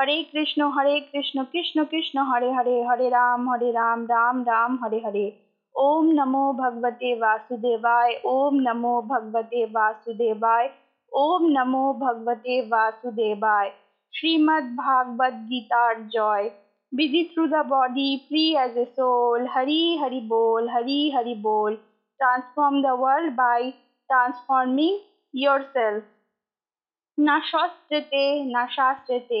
হরে কৃষ্ণ হরে কৃষ্ণ কৃষ্ণ কৃষ্ণ হরে হরে হরে রাম হরে রাম রাম রাম হরে হরে ওম নমো ভগবতে বাসুদেবায় ওম নমো ভগবতে বাসুদেবায় ওম নমো ভগবতে বাসুদেবায় শ্রীমদ্ ভাগবত গীতার জয় busy through the body, free as a soul hari hari bol hari hari bol transform the world by transforming yourself না শস্ত্রেতে না শাস্ত্রেতে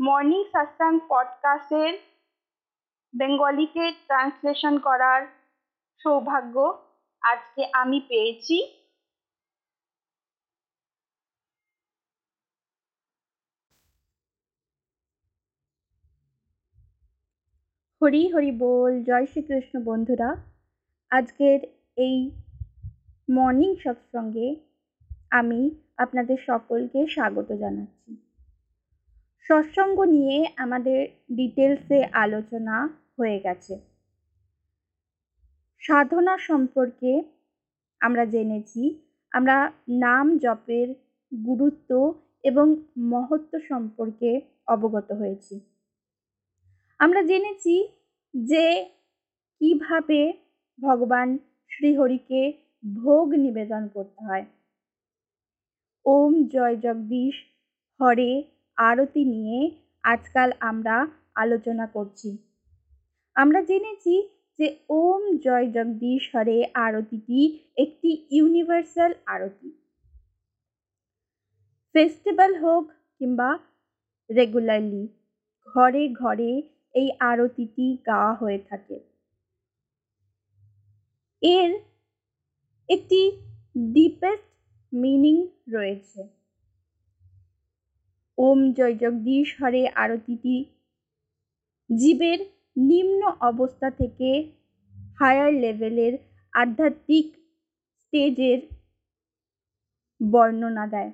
মর্নিং সাসাং পডকাস্টের বেঙ্গলিতে ট্রান্সলেশন করার সৌভাগ্য আজকে আমি পেয়েছি। হরি হরি বল, জয় শ্রীকৃষ্ণ বন্ধুরা। আজকের এই মর্নিং সৎসঙ্গে আমি আপনাদের সকলকে স্বাগত জানাচ্ছি। সৎসঙ্গ নিয়ে আমাদের ডিটেলসে আলোচনা হয়ে গেছে। সাধনা সম্পর্কে আমরা জেনেছি, আমরা নাম জপের গুরুত্ব এবং মহত্ব সম্পর্কে অবগত হয়েছি। আমরা জেনেছি যে কীভাবে ভগবান শ্রীহরিকে ভোগ নিবেদন করতে হয়। ওম জয় জগদীশ, হরে আরতি নিয়ে আজকাল আমরা আলোচনা করছি। আমরা জেনেছি যে ওম জয় জগদীশ হরে আরতিটি একটি ইউনিভার্সাল আরতি। ফেস্টিভ্যাল হোক কিংবা রেগুলারলি ঘরে ঘরে এই আরতিটি গাওয়া হয়ে থাকে। এর একটি ডিপেস্ট মিনিং রয়েছে। ওম জয় জগদীশ হরে আরতিটি জীবের নিম্ন অবস্থা থেকে হায়ার লেভেলের আধ্যাত্মিক স্টেজের বর্ণনা দেয়।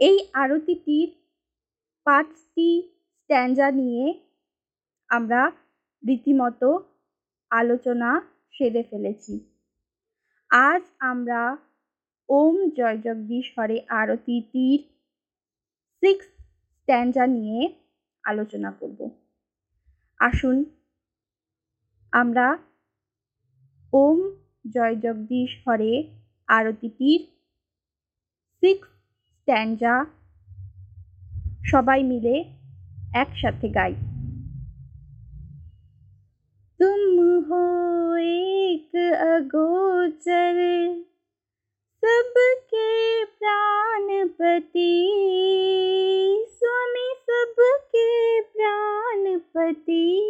এই আরতিটির পাঁচটি স্ট্যান্ডা নিয়ে আমরা রীতিমতো আলোচনা সেরে ফেলেছি। আজ আমরা ওম জয় জগদীশ হরে আরতিটির সিক্স স্ট্যান্ডা নিয়ে আলোচনা করব। আসুন আমরা ওম জয় জগদীশ হরে আরতিটির সিক্স স্ট্যান্ডা সবাই মিলে একসাথে গাই। তুম হো এক অগোচর सबके प्राणपति स्वामी सबके प्राणपति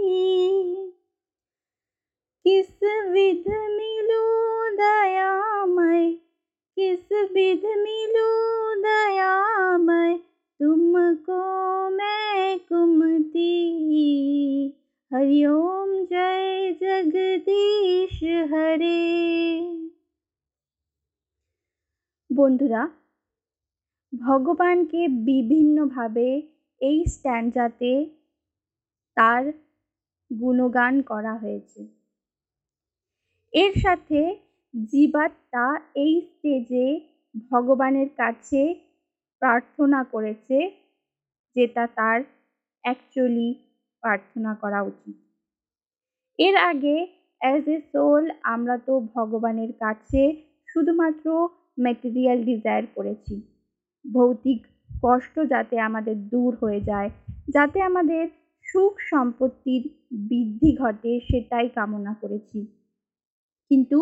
किस विध मिलो दयामय, किस विध मिलो दयामय, तुमको मैं कुमती। हरि ओम जय जगदीश हरे। বন্ধুরা, ভগবানকে বিভিন্নভাবে এই স্ট্যান্ডাতে তার গুণগান করা হয়েছে। এর সাথে জীবাত্মা এই স্টেজে ভগবানের কাছে প্রার্থনা করেছে যেটা তার অ্যাকচুয়ালি প্রার্থনা করা উচিত। এর আগে অ্যাজ এ সোল আমরা তো ভগবানের কাছে শুধুমাত্র ম্যাটেরিয়াল ডিজায়ার করেছি। ভৌতিক কষ্ট যাতে আমাদের দূর হয়ে যায়, যাতে আমাদের সুখ সম্পত্তির বৃদ্ধি ঘটে সেটাই কামনা করেছি। কিন্তু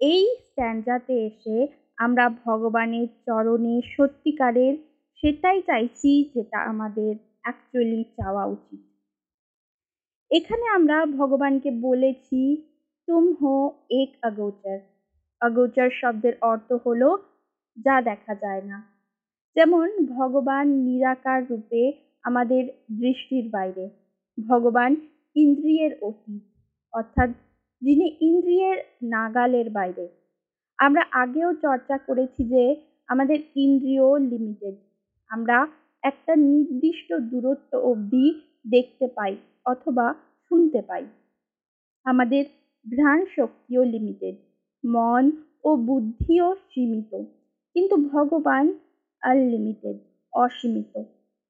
এই স্ট্যান্ডাতে এসে আমরা ভগবানের চরণে সত্যিকারের সেটাই চাইছি যেটা আমাদের অ্যাকচুয়ালি চাওয়া উচিত। এখানে আমরা ভগবানকে বলেছি, তুম হো এক অগোচর। অগোচর শব্দের অর্থ হলো যা দেখা যায় না। যেমন, ভগবান নিরাকার রূপে আমাদের দৃষ্টির বাইরে। ভগবান ইন্দ্রিয়ের অতীত, অর্থাৎ যিনি ইন্দ্রিয়ের নাগালের বাইরে। আমরা আগেও চর্চা করেছি যে আমাদের ইন্দ্রিয় লিমিটেড আমরা একটা নির্দিষ্ট দূরত্ব অবধি দেখতে পাই অথবা শুনতে পাই। আমাদের ঘ্রাণ শক্তিও লিমিটেড মন ও বুদ্ধিও সীমিত। কিন্তু ভগবান আনলিমিটেড অসীমিত।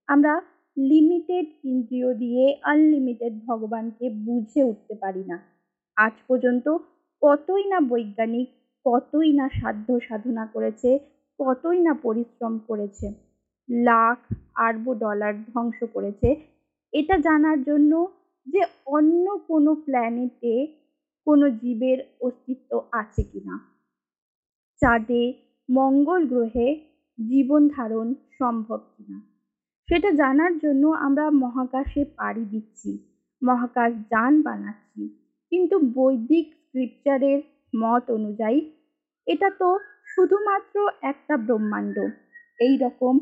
আমরা লিমিটেড ইন্দ্রিয় দিয়ে আনলিমিটেড ভগবানকে বুঝে উঠতে পারি না। আজ পর্যন্ত কতই না বৈজ্ঞানিক, কতই না সাধ্য সাধনা করেছে, কতই না পরিশ্রম করেছে, লাখ আরব ডলার ধ্বংস করেছে, এটা জানার জন্য যে অন্য কোনো প্ল্যানেটে কোনো জীবের অস্তিত্ব আছে কিনা? চাঁদে মঙ্গল গ্রহে জীবন ধারণ সম্ভব কিনা? সেটা জানার জন্য আমরা মহাকাশে পাড়ি দিচ্ছি, মহাকাশ যান বানাচ্ছি, কিন্তু বৈদিক স্ক্রিপচারের মত অনুযায়ী এটা তো শুধুমাত্র একটা ব্রহ্মাণ্ড, এই রকম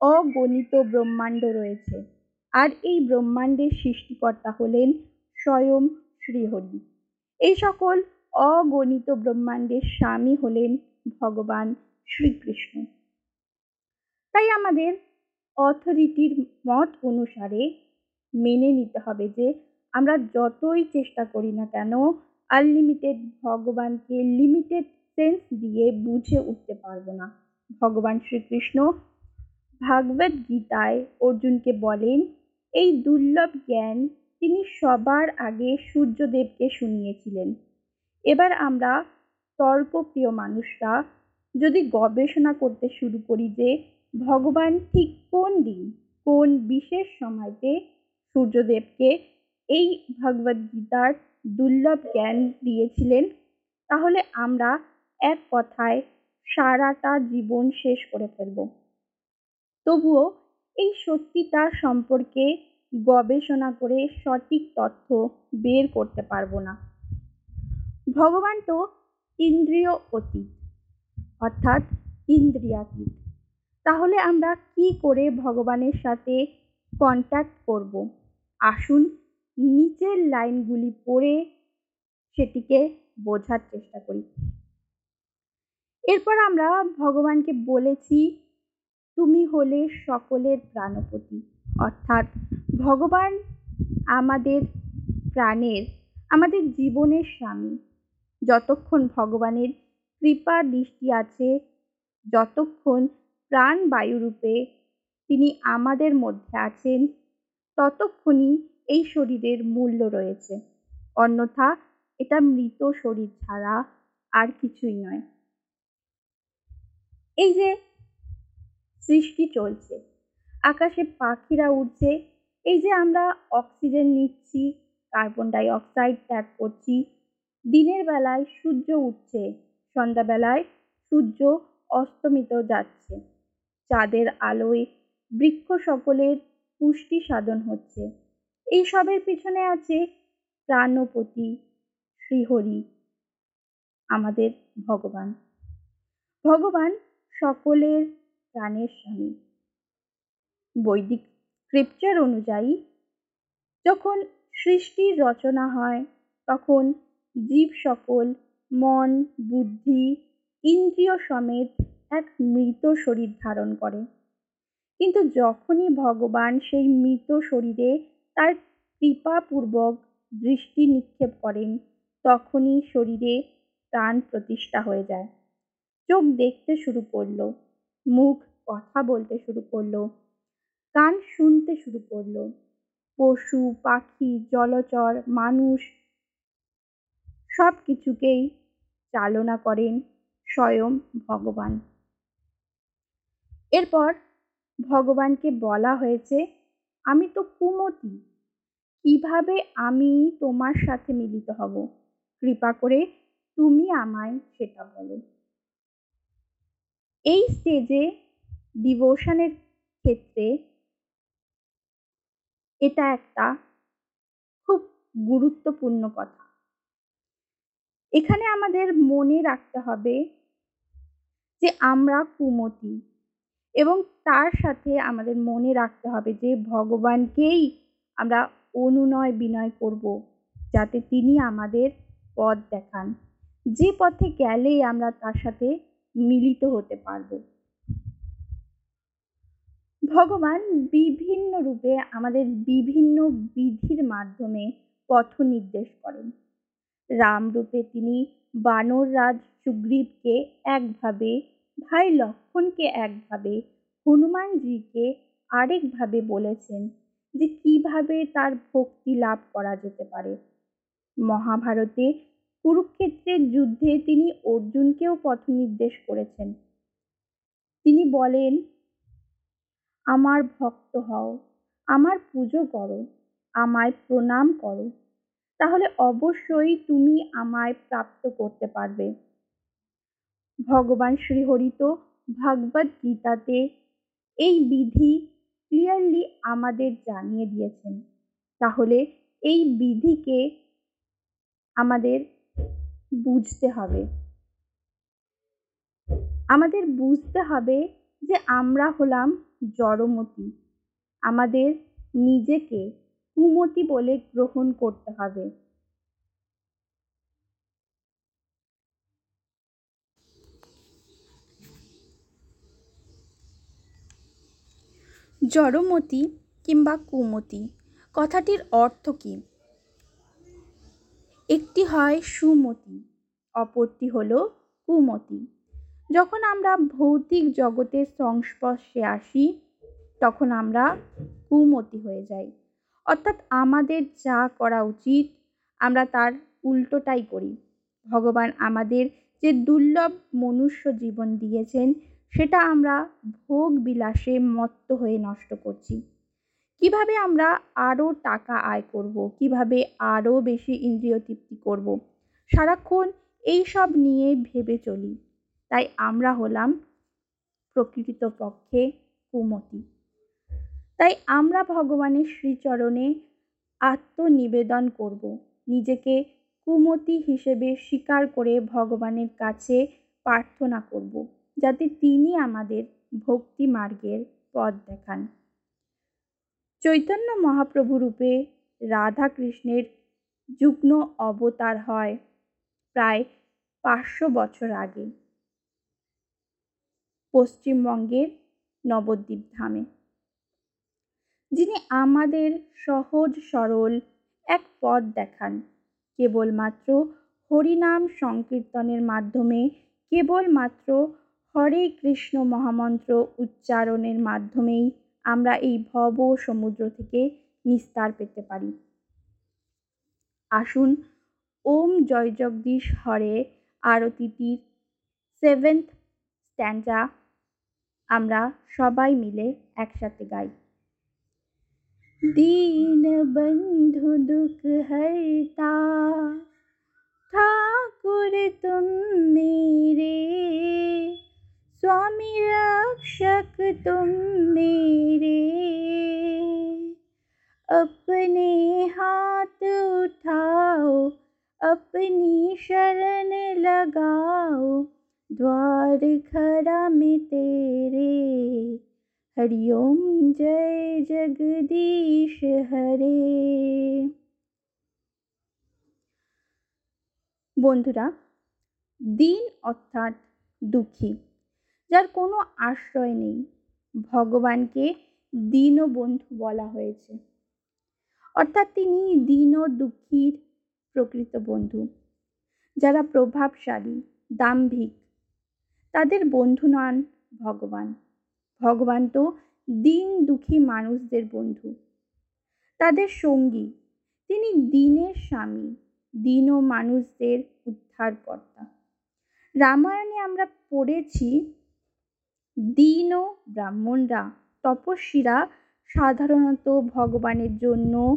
অগণিত ব্রহ্মাণ্ড রয়েছে। আর এই ব্রহ্মাণ্ডের সৃষ্টিকর্তা হলেন স্বয়ং শ্রীহরি। এই সকল অগণিত ব্রহ্মাণ্ডের স্বামী হলেন ভগবান শ্রীকৃষ্ণ। তাই আমাদের অথরিটির মত অনুসারে মেনে নিতে হবে যে, আমরা যতই চেষ্টা করি না কেন আনলিমিটেড ভগবানকে লিমিটেড সেন্স দিয়ে বুঝে উঠতে পারব না। ভগবান শ্রীকৃষ্ণ ভাগবত গীতায় অর্জুনকে বলেন, এই দুর্লভ জ্ঞান তিনি সবার আগে সূর্যদেবকে শুনিয়েছিলেন। এবার আমরা তর্কপ্রিয় মানুষরা যদি গবেষণা করতে শুরু করি যে ভগবান ঠিক কোন দিন, কোন বিশেষ সময়তে সূর্যদেবকে এই ভগবদ গীতার দুর্লভ জ্ঞান দিয়েছিলেন, তাহলে আমরা এক কথায় সারাটা জীবন শেষ করে ফেলব। তবুও এই সত্যিটা সম্পর্কে গবেষণা করে সঠিক তথ্য বের করতে পারব না। ভগবান তো ইন্দ্রিয় অতীত, অর্থাৎ ইন্দ্রিয়াতীত। তাহলে আমরা কি করে ভগবানের সাথে কন্ট্যাক্ট করব? আসুন নিচের লাইনগুলি পড়ে সেটিকে বোঝার চেষ্টা করি। এরপর আমরা ভগবানকে বলেছি, তুমি হলে সকলের প্রাণপতি। অর্থাৎ ভগবান আমাদের প্রাণের, আমাদের জীবনের স্বামী। যতক্ষণ ভগবানের কৃপা দৃষ্টি আছে, যতক্ষণ প্রাণ বায়ুরূপে তিনি আমাদের মধ্যে আছেন, ততক্ষণই এই শরীরের মূল্য রয়েছে। অন্যথা এটা মৃত শরীর ছাড়া আর কিছুই নয়। এই যে সৃষ্টি চলছে, আকাশে পাখিরা উঠছে এই যে আমরা অক্সিজেন নিচ্ছি কার্বন ডাই অক্সাইড ত্যাগ করছি, দিনের বেলায় সূর্য উঠছে, সন্ধ্যাবেলায় সূর্য অস্তমিত যাচ্ছে, চাঁদের আলোয় বৃক্ষ সকলের পুষ্টি সাধন হচ্ছে। এই সবের পিছনে আছে প্রাণপতি, শ্রীহরি, আমাদের ভগবান। ভগবান সকলের প্রাণের স্বামী। বৈদিক স্ক্রিপচার অনুযায়ী, যখন সৃষ্টির রচনা হয়, তখন জীব সকল, মন, বুদ্ধি, ইন্দ্রিয় সমেত এক মৃত শরীর ধারণ করে। কিন্তু যখনই ভগবান সেই মৃত শরীরে তার কৃপাপূর্বক দৃষ্টি নিক্ষেপ করেন, তখনই শরীরে প্রাণ প্রতিষ্ঠা হয়ে যায়। চোখ দেখতে শুরু করল, মুখ কথা বলতে শুরু করল কান শুনতে শুরু করল। পশু, পাখি, জলচর, মানুষ সব কিছুকেই চালনা করেন স্বয়ং ভগবান। এরপর ভগবানকে বলা হয়েছে, আমি তো কুমতি, কীভাবে আমি তোমার সাথে মিলিত হব? কৃপা করে তুমি আমায় সেটা বলো। এই স্টেজে ডিভোশনের ক্ষেত্রে এটা একটা খুব গুরুত্বপূর্ণ কথা। এখানে আমাদের মনে রাখতে হবে যে আমরা কুমতি এবং তার সাথে আমাদের মনে রাখতে হবে যে ভগবানকেই আমরা অনুনয় বিনয় করব যাতে তিনি আমাদের পথ দেখান। যে পথে গেলেই আমরা তার সাথে মিলিত হতে পারব। ভগবান বিভিন্ন রূপে আমাদের বিভিন্ন বিধির মাধ্যমে পথ নির্দেশ করেন। রাম রূপে তিনি বানর রাজ সুগ্রীবকে একভাবে, ভাই লক্ষণকে একভাবে, হনুমানজিকে আরেকভাবে বলেছেন যে কীভাবে তার ভক্তি লাভ করা যেতে পারে। মহাভারতে কুরুক্ষেত্রের যুদ্ধে তিনি অর্জুনকেও পথ নির্দেশ করেছেন। তিনি বলেন আমার ভক্ত হও, আমার পুজো করো, আমায় প্রণাম করো। তাহলে অবশ্যই তুমি আমায় প্রাপ্ত করতে পারবে। ভগবান শ্রীহরি তো ভাগবত গীতাতে এই বিধি ক্লিয়ারলি আমাদের জানিয়ে দিয়েছেন। তাহলে এই বিধিকে আমাদের বুঝতে হবে। আমাদের বুঝতে হবে যে আমরা হলাম জড়মতি। আমাদের নিজেকে কুমতি বলে গ্রহণ করতে হবে। জড়মতি কিংবা কুমতি, কথাটির অর্থ কী? একটি হয় সুমতি, অপরটি হলো কুমতি। যখন আমরা ভৌতিক জগতের সংস্পর্শে আসি, তখন আমরা কুমতি হয়ে যাই। অর্থাৎ আমাদের যা করা উচিত, আমরা তার উল্টোটাই করি। ভগবান আমাদের যে দুর্লভ মনুষ্য জীবন দিয়েছেন, সেটা আমরা ভোগ বিলাসে মত্ত হয়ে নষ্ট করছি। কীভাবে আমরা আরও টাকা আয় করব, কীভাবে আরও বেশি ইন্দ্রিয় তৃপ্তি করব, সারাক্ষণ এই সব নিয়ে ভেবে চলি। তাই আমরা হলাম প্রকৃতপক্ষে কুমতি। তাই আমরা ভগবানের শ্রীচরণে আত্মনিবেদন করব। নিজেকে কুমতি হিসেবে স্বীকার করে ভগবানের কাছে প্রার্থনা করব, যাতে তিনি আমাদের ভক্তি মার্গের পথ দেখান। চৈতন্য মহাপ্রভু রূপে রাধা কৃষ্ণের যুগ্ন অবতার হয় প্রায় পাঁচশো বছর আগে। পশ্চিমবঙ্গের নবদ্বীপ ধামে, যিনি আমাদের সহজ সরল এক পথ দেখান। কেবলমাত্র হরিনাম সংকীর্তনের মাধ্যমে, কেবলমাত্র হরে কৃষ্ণ মহামন্ত্র উচ্চারণের মাধ্যমেই আমরা এই ভব সমুদ্র থেকে নিস্তার পেতে পারি। আসুন ওম জয় জগদীশ হরে আরতিটির সেভেন্থ স্ট্যান্ডা আমরা সবাই মিলে একসাথে গাই দীন বন্ধু দুঃখ হরতা ঠাকুর তুম মেরে स्वामी रक्षक तुम मेरे अपने हाथ उठाओ अपनी शरण लगाओ द्वार खड़ा में तेरे हरिओम जय जगदीश हरे বন্ধুরা দিন অর্থাৎ দুঃখী যার কোনো আশ্রয় নেই ভগবানকে দীনবন্ধু বলা হয়েছে অর্থাৎ তিনি দীন ও দুঃখীর প্রকৃত বন্ধু যারা প্রভাবশালী দাম্ভিক তাদের বন্ধু নন ভগবান। ভগবান তো দিন দুঃখী মানুষদের বন্ধু। তাদের সঙ্গী, তিনি দিনের স্বামী দীন ও মানুষদের উদ্ধারকর্তা। রামায়ণে আমরা পড়েছি দীন ও ব্রাহ্মণরা, তপস্বীরা সাধারণত ভগবানের জন্য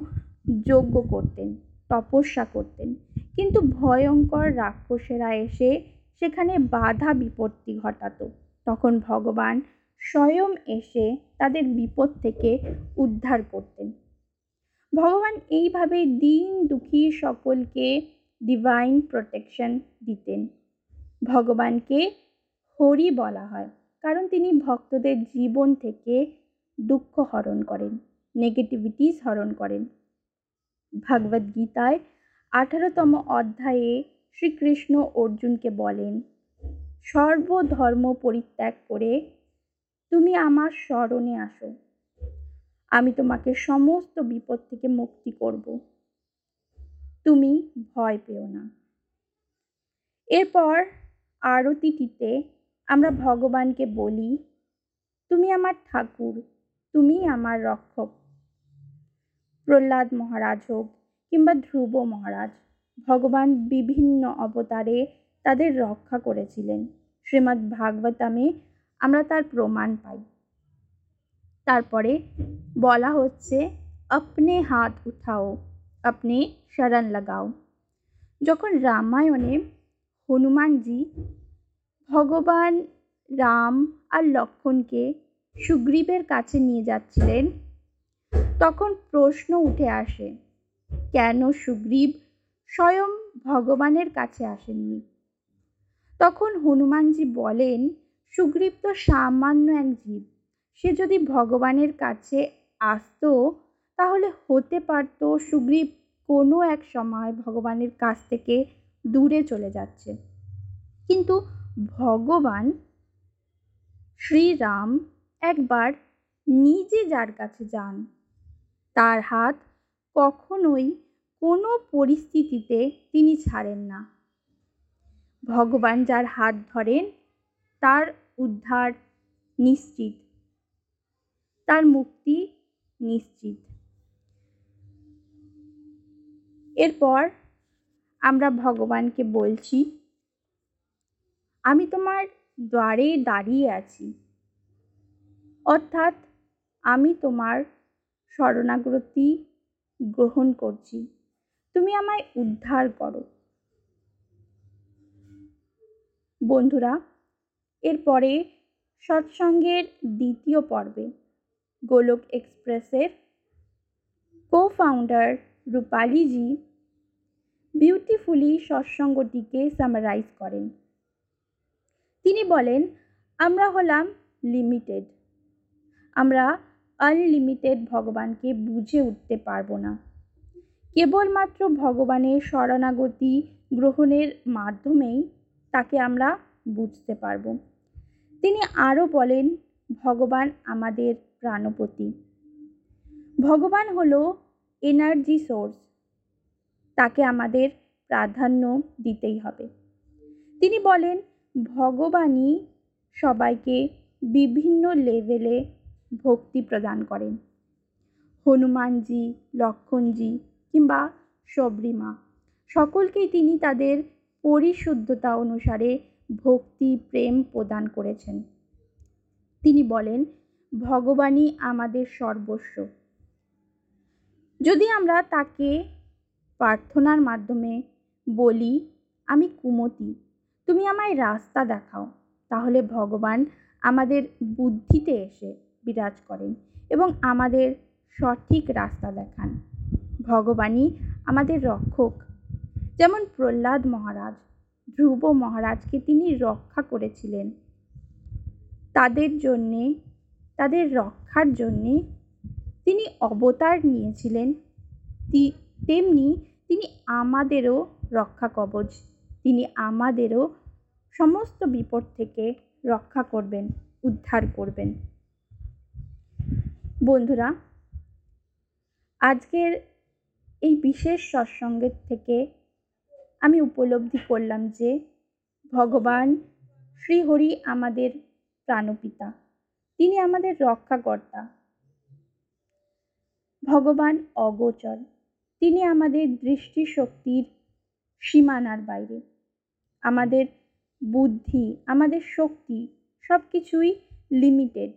যজ্ঞ করতেন, তপস্যা করতেন। কিন্তু ভয়ঙ্কর রাক্ষসেরা এসে সেখানে বাধা বিপত্তি ঘটাতো। তখন ভগবান স্বয়ং এসে তাদের বিপদ থেকে উদ্ধার করতেন। ভগবান এইভাবে দিন দুঃখী সকলকে ডিভাইন প্রোটেকশন দিতেন। ভগবানকে হরি বলা হয়, কারণ তিনি ভক্তদের জীবন থেকে দুঃখ হরণ করেন নেগেটিভিটিস হরণ করেন। ভাগবত গীতায় আঠারোতম অধ্যায়ে শ্রীকৃষ্ণ অর্জুনকে বলেন, সর্বধর্ম পরিত্যাগ করে তুমি আমার স্মরণে আসো। আমি তোমাকে সমস্ত বিপদ থেকে মুক্তি করব। তুমি ভয় পেও না এরপর আরতিটিতে আমরা ভগবানকে বলি, তুমি আমার ঠাকুর, তুমি আমার রক্ষক। প্রহ্লাদ মহারাজ হোক কিংবা ধ্রুব মহারাজ ভগবান বিভিন্ন অবতারে তাদের রক্ষা করেছিলেন। শ্রীমদ্ ভাগবতামে আমরা তার প্রমাণ পাই। তারপরে বলা হচ্ছে, আপনি হাত উঠাও, আপনি শরণ লাগাও। যখন রামায়ণে হনুমানজি ভগবান রাম আর লক্ষণকে সুগ্রীবের কাছে নিয়ে যাচ্ছিলেন, তখন প্রশ্ন উঠে আসে, কেন সুগ্রীব স্বয়ং ভগবানের কাছে আসেননি। তখন হনুমানজি বলেন সুগ্রীব তো সামান্য এক জীব, সে যদি ভগবানের কাছে আসতো, তাহলে হতে পারতো সুগ্রীব কোনো এক সময় ভগবানের কাছ থেকে দূরে চলে যাচ্ছে। কিন্তু ভগবান শ্রীরাম একবার নিজে যার কাছে যান, তার হাত কখনোই কোনো পরিস্থিতিতে তিনি ছাড়েন না। ভগবান যার হাত ধরেন, তার উদ্ধার নিশ্চিত। তার মুক্তি নিশ্চিত। এরপর আমরা ভগবানকে বলছি, আমি তোমার দ্বারে দাঁড়িয়ে আছি। অর্থাৎ আমি তোমার শরণাগতি গ্রহণ করছি। তুমি আমায় উদ্ধার করো। বন্ধুরা, এরপরে সৎসঙ্গের দ্বিতীয় পর্বে গোলক এক্সপ্রেসের কো ফাউন্ডার রূপালীজি বিউটিফুলি সৎসঙ্গটিকে সামারাইজ করেন। তিনি বলেন, আমরা হলাম লিমিটেড আমরা আনলিমিটেড ভগবানকে বুঝে উঠতে পারব না। কেবলমাত্র ভগবানের শরণাগতি গ্রহণের মাধ্যমেই তাকে আমরা বুঝতে পারব। তিনি আরও বলেন, ভগবান আমাদের প্রাণপতি। ভগবান হলো এনার্জি সোর্স তাকে আমাদের প্রাধান্য দিতেই হবে। তিনি বলেন, ভগবানই সবাইকে বিভিন্ন লেভেলে ভক্তি প্রদান করেন। হনুমানজি, লক্ষণজি কিংবা সবরিমা। সকলকেই তিনি তাদের পরিশুদ্ধতা অনুসারে ভক্তি, প্রেম প্রদান করেছেন। তিনি বলেন, ভগবানই আমাদের সর্বস্ব। যদি আমরা তাকে প্রার্থনার মাধ্যমে বলি, আমি কুমতি, তুমি আমায় রাস্তা দেখাও, তাহলে ভগবান আমাদের বুদ্ধিতে এসে বিরাজ করেন এবং আমাদের সঠিক রাস্তা দেখান। ভগবানই আমাদের রক্ষক। যেমন প্রহ্লাদ মহারাজ, ধ্রুব মহারাজকে তিনি রক্ষা করেছিলেন। তাদের জন্যে, তাদের রক্ষার জন্যে তিনি অবতার নিয়েছিলেন। তেমনি তিনি আমাদেরও রক্ষা কবচ, তিনি আমাদেরও সমস্ত বিপদ থেকে রক্ষা করবেন, উদ্ধার করবেন। বন্ধুরা, আজকের এই বিশেষ সৎসঙ্গের থেকে আমি উপলব্ধি করলাম যে ভগবান শ্রীহরি আমাদের প্রাণপিতা। তিনি আমাদের রক্ষাকর্তা। ভগবান অগোচর। তিনি আমাদের দৃষ্টিশক্তির সীমানার বাইরে। আমাদের বুদ্ধি, আমাদের শক্তি সব কিছুই লিমিটেড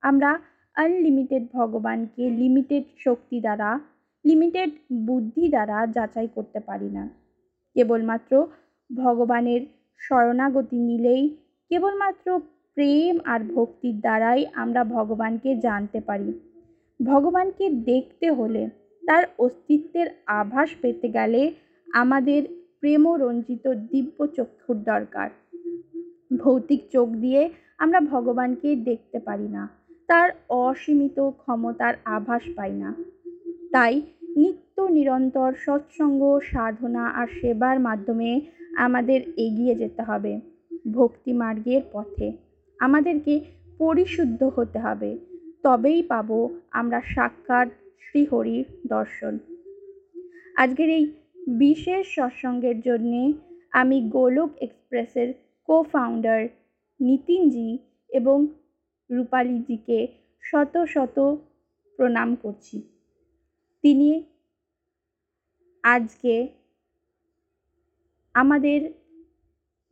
আমরা আনলিমিটেড ভগবানকে লিমিটেড শক্তি দ্বারা লিমিটেড বুদ্ধি দ্বারা যাচাই করতে পারি না। কেবলমাত্র ভগবানের শরণাগতি নিলেই, কেবলমাত্র প্রেম আর ভক্তির দ্বারাই আমরা ভগবানকে জানতে পারি। ভগবানকে দেখতে হলে তার অস্তিত্বের আভাস পেতে গেলে আমাদের প্রেমরঞ্জিত দিব্য চক্ষুর দরকার। ভৌতিক চোখ দিয়ে আমরা ভগবানকে দেখতে পারি না, তার অসীমিত ক্ষমতার আভাস পাই না। তাই নিত্য নিরন্তর সৎসঙ্গ, সাধনা আর সেবার মাধ্যমে আমাদের এগিয়ে যেতে হবে ভক্তি মার্গের পথে। আমাদেরকে পরিশুদ্ধ হতে হবে। তবেই পাব আমরা সাক্ষাৎ শ্রীহরির দর্শন। আজকের এই বিশেষ সৎসঙ্গের জন্যে আমি গোলক এক্সপ্রেসের কো ফাউন্ডার নিতিনজি এবং রূপালীজিকে শত শত প্রণাম করছি। তিনি আজকে আমাদের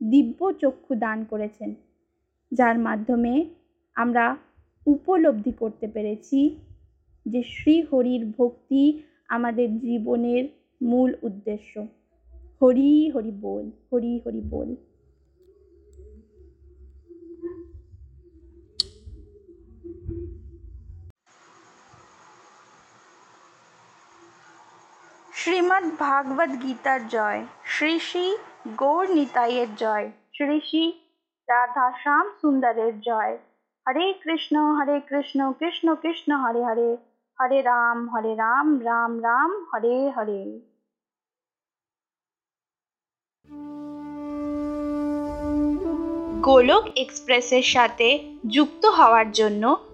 দিব্য চক্ষু দান করেছেন, যার মাধ্যমে আমরা উপলব্ধি করতে পেরেছি যে শ্রীহরির ভক্তি আমাদের জীবনের মূল উদ্দেশ্য। হরি হরি বল, হরি হরি বল। শ্রীমদ্ ভাগবত গীতার জয়। শ্রী শ্রী গৌর নিতাইয়ের জয়। শ্রী শ্রী রাধা শ্যাম সুন্দরের জয়। হরে কৃষ্ণ হরে কৃষ্ণ কৃষ্ণ কৃষ্ণ, হরে হরে। হরে রাম হরে রাম রাম রাম, হরে হরে। গোলক এক্সপ্রেসের সাথে যুক্ত হওয়ার জন্য